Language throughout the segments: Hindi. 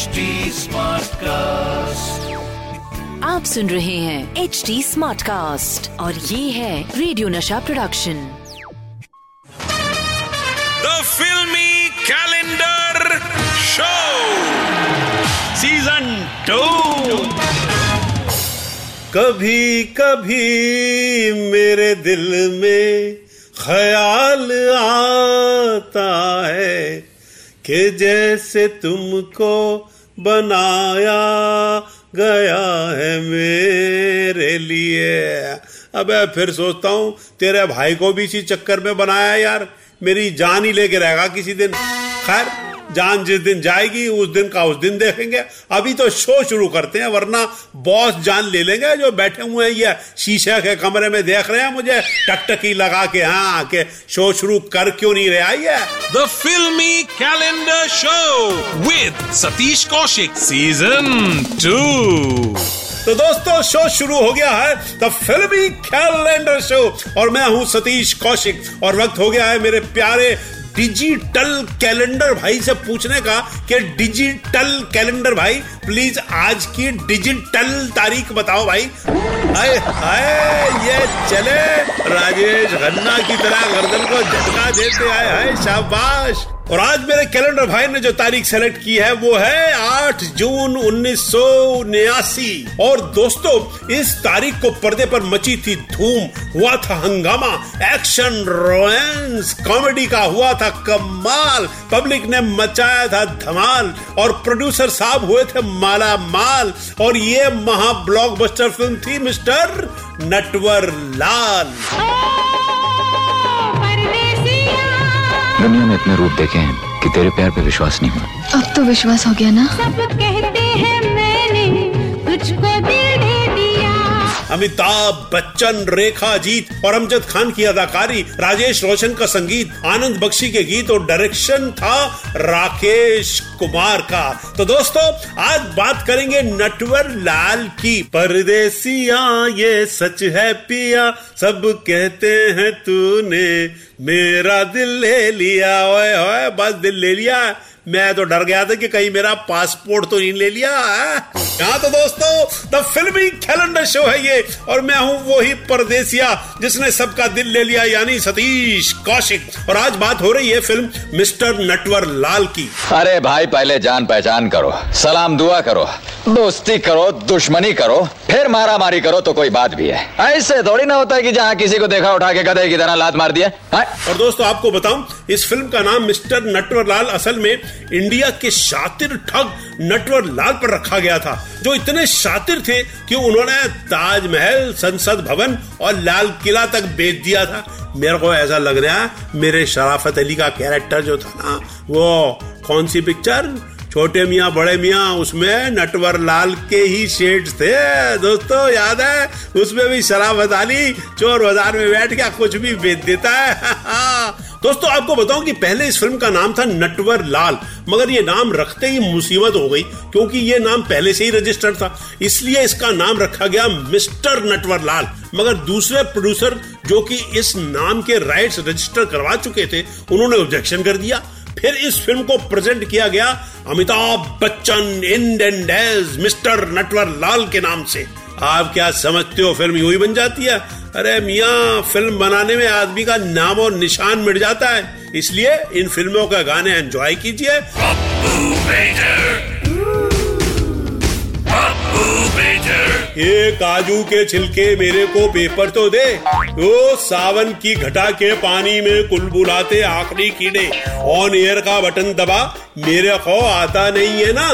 HD कास्ट आप सुन रहे हैं एच डी स्मार्ट कास्ट और ये है radio Nasha production the filmy calendar show season two कभी कभी मेरे दिल में ख्याल आता है कि जैसे तुमको बनाया गया है मेरे लिए। अब फिर सोचता हूँ, तेरे भाई को भी इसी चक्कर में बनाया यार। मेरी जान ही लेके रहेगा किसी दिन। खैर जान जिस दिन जाएगी उस दिन का उस दिन देखेंगे। अभी तो शो शुरू करते हैं वरना बॉस जान ले लेंगे जो बैठे हुए हैं ये शीशे के कमरे में देख रहे हैं मुझे टकटकी लगा के हाँ के शो शुरू कर क्यों नहीं रहा ये The Filmy Calendar Show with Satish Kaushik Season 2 तो दोस्तों शो शुरू हो गया है द फिल्मी कैलेंडर शो और मैं हूँ सतीश कौशिक और वक्त हो गया है मेरे प्यारे डिजिटल कैलेंडर भाई से पूछने का कि डिजिटल कैलेंडर भाई प्लीज़ आज की डिजिटल तारीख बताओ भाई। हाय हाय, ये चले। राजेश खन्ना की तरह गर्दन को झटका देते आए। हाय, शाबाश। और आज मेरे कैलेंडर भाई ने जो तारीख सेलेक्ट की है, वो है 8 जून उन्नीस और दोस्तों, इस तारीख को पर्दे पर मची थी धूम। हुआ था हंगामा। एक्शन रोमांस कॉमेडी का हुआ था कमाल। पब्लिक ने मचाया था धमाल। और प्रोड्यूसर साहब हुए थे माला माल और ये महा ब्लॉकबस्टर फ़िल्म थी मिस्टर नटवर लाल। दुनिया में इतने रूप देखे हैं कि तेरे प्यार पे विश्वास नहीं हुआ। अब तो विश्वास हो गया ना? सब कहते हैं मैंने तुझको दिल दिया अमिताभ बच्चन, रेखा जीत और अमजद खान की अदाकारी, राजेश रोशन का संगीत, आनंद बख्शी के गीत और डायरेक्शन था राकेश कुमार का। तो दोस्तों, आज बात करेंगे नटवर लाल की। परदेसिया ये सच है पिया, सब कहते हैं तूने, मेरा दिल ले लिया, ओए ओए, बस दिल ले लिया। मैं तो डर गया था कि कहीं मेरा पासपोर्ट तो नहीं ले लिया यहाँ तो दोस्तों द फिल्मी कैलेंडर शो है ये और मैं हूँ वही परदेसिया जिसने सबका दिल ले लिया यानी सतीश कौशिक। और आज बात हो रही है फ़िल्म मिस्टर नटवर लाल की। अरे भाई पहले जान पहचान करो सलाम दुआ करो दोस्ती करो दुश्मनी करो फिर मारा मारी करो तो कोई बात भी है। ऐसे थोड़ी ना होता है कि जहाँ किसी को देखा उठा के गधे की तरह लात मार दिया हाँ? और दोस्तों आपको बताऊँ इस फ़िल्म का नाम मिस्टर नटवर लाल असल में इंडिया के शातिर ठग नटवर लाल पर रखा गया था, जो इतने शातिर थे कि उन्होंने ताजमहल, संसद भवन और लाल किला तक बेच दिया था। मेरे को ऐसा लग रहा है, मेरे शराफत अली का कैरेक्टर जो था ना, वो कौन सी पिक्चर? छोटे मियाँ, बड़े मियाँ, उसमें नटवर लाल के ही शेड्स थे। दोस्तों, याद है? उसमें भी शराफत अली चोर बाज़ार में बैठ के कुछ भी बेच देता है। दोस्तों, आपको बताऊँ कि पहले इस फ़िल्म का नाम था नटवर लाल, मगर ये नाम रखते ही मुसीबत हो गई, क्योंकि ये नाम पहले से ही रजिस्टर्ड था। इसलिए इसका नाम रखा गया मिस्टर नटवर लाल, मगर दूसरे प्रोड्यूसर जो कि इस नाम के राइट्स रजिस्टर करवा चुके थे, उन्होंने ऑब्जेक्शन कर दिया। फिर इस फ़िल्म को प्रेजेंट किया गया Amitabh Bachchan in and mister Natwar Lal के नाम से। आप क्या समझते हो, फ़िल्म यूँ ही बन जाती है? अरे मियाँ, फ़िल्म बनाने में आदमी का नाम और निशान मिट जाता है। इसलिए इन फ़िल्मों का गाने एंजॉय कीजिए। ये काजू के छिलके मेरे को पेपर तो दे। ओ सावन की घटा के पानी में कुलबुलाते आखिरी कीड़े। ऑन एयर का बटन दबा, मेरे खो आता नहीं है ना।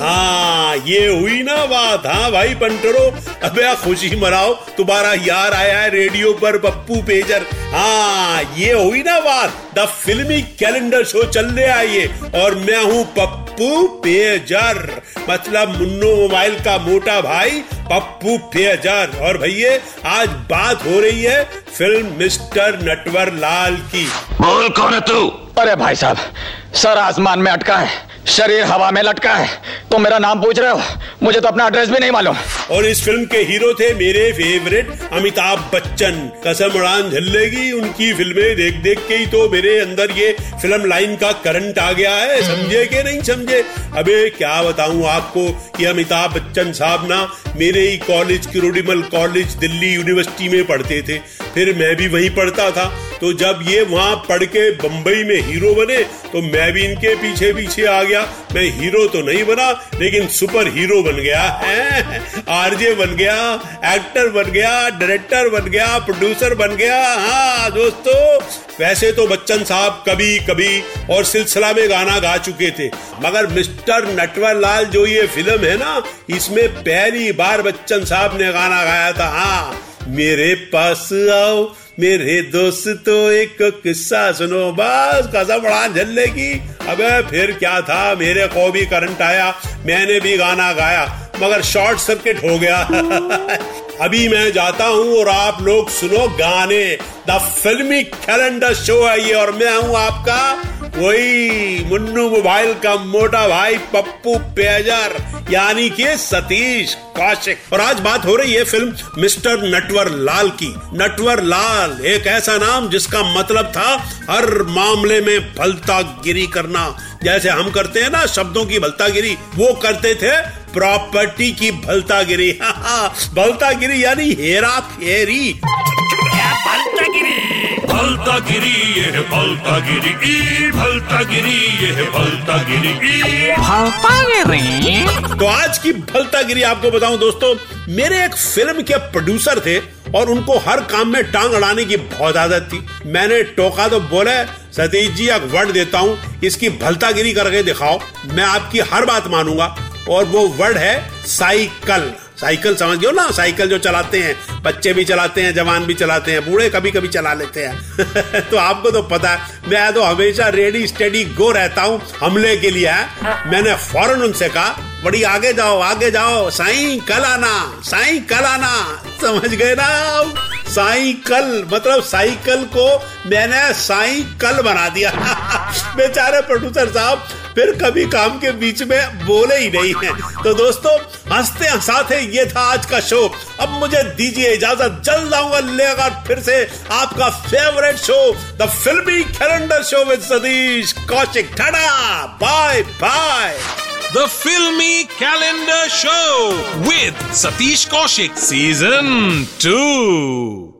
हाँ ये हुई ना बात। हाँ भाई पंटरो अबे खुशी मनाओ। तुम्हारा यार आया है रेडियो पर पप्पू पेजर। हाँ ये हुई ना बात। द फिल्मी कैलेंडर शो चल रहा है ये और मैं हूँ पप्पू पेजर। मतलब मुन्नो मोबाइल का मोटा भाई पप्पू पेजर। और भैया आज बात हो रही है फ़िल्म मिस्टर नटवर लाल की। बोल कौन है तू? अरे भाई साहब सर आसमान में अटका है। शरीर हवा में लटका है। तो मेरा नाम पूछ रहे हो? मुझे तो अपना एड्रेस भी नहीं मालूम। और इस फ़िल्म के हीरो थे मेरे फेवरेट अमिताभ बच्चन। कसम उड़ान झल्लेगी उनकी फ़िल्में देख देख के ही तो मेरे अंदर ये फ़िल्म लाइन का करंट आ गया है। समझे के नहीं समझे? अबे, क्या बताऊँ आपको कि अमिताभ बच्चन साहब ना मेरे ही college Kirorimal college Delhi university में पढ़ते थे। फिर मैं भी वहीं पढ़ता था। तो जब ये वहाँ पढ़ के बम्बई में हीरो बने तो मैं भी इनके पीछे पीछे आ गया। मैं हीरो तो नहीं बना, लेकिन सुपर हीरो बन गया। है आरजे बन गया, एक्टर बन गया, डायरेक्टर बन गया, प्रोड्यूसर बन गया। हाँ दोस्तों, वैसे तो बच्चन साहब कभी कभी और सिलसिला में गाना गा चुके थे, मगर मिस्टर नटवर लाल जो ये फ़िल्म है ना, इसमें पहली बार बच्चन साहब ने गाना गाया था। हाँ मेरे पास आओ मेरे दोस्त तो एक किस्सा सुनो, बस कसम बड़ा झल्ले की अबे फिर क्या था? मेरे को भी करंट आया, मैंने भी गाना गाया, मगर शॉर्ट सर्किट हो गया। अभी मैं जाता हूँ और आप लोग सुनो गाने। द फिल्मी कैलेंडर शो है ये, और मैं हूँ आपका वही मुन्नू मोबाइल का मोटा भाई पप्पू पेजर। यानी कि सतीश, कौशिक। और आज बात हो रही है फ़िल्म मिस्टर नटवर लाल की। नटवर लाल एक ऐसा नाम जिसका मतलब था, हर मामले में भलता गिरी करना। जैसे हम करते हैं ना, शब्दों की भलतागिरी, वो करते थे प्रॉपर्टी की भलतागिरी। भलतागिरी यानी हेरा फेरी। भलता गिरी ये है भलता गिरी ई भलता गिरी ये है भलता गिरी ई। भलता गिरी तो आज की भलतागिरी आपको बताऊँ दोस्तों मेरे एक फ़िल्म के प्रोड्यूसर थे और उनको हर काम में टांग अड़ाने की बहुत आदत थी। मैंने टोका तो बोले सतीश जी एक वर्ड देता हूँ इसकी भलतागिरी करके दिखाओ। मैं आपकी हर बात मानूँगा और वो वर्ड है साइकिल। साइकिल समझ गए ना? साइकिल जो चलाते हैं बच्चे भी चलाते हैं जवान भी चलाते हैं बूढ़े कभी कभी चला लेते हैं। तो आपको तो पता है मैं तो हमेशा रेडी स्टेडी गो रहता हूँ हमले के लिए मैंने फ़ौरन उनसे कहा बड़ी आगे जाओ आगे जाओ साई कल आना साई कल आना। समझ गए ना साइकिल मतलब साइकिल को मैंने साइकिल बना दिया। बेचारे प्रोड्यूसर साहब फिर कभी काम के बीच में बोले ही नहीं है। तो दोस्तों, हँसते हंसाते ये था आज का शो अब मुझे दीजिए इजाज़त, जल्द आऊँगा लेकर फिर से आपका favourite show the filmy calendar show with Satish Kaushik Thada bye bye The Filmy Calendar Show with Satish Kaushik, Season 2.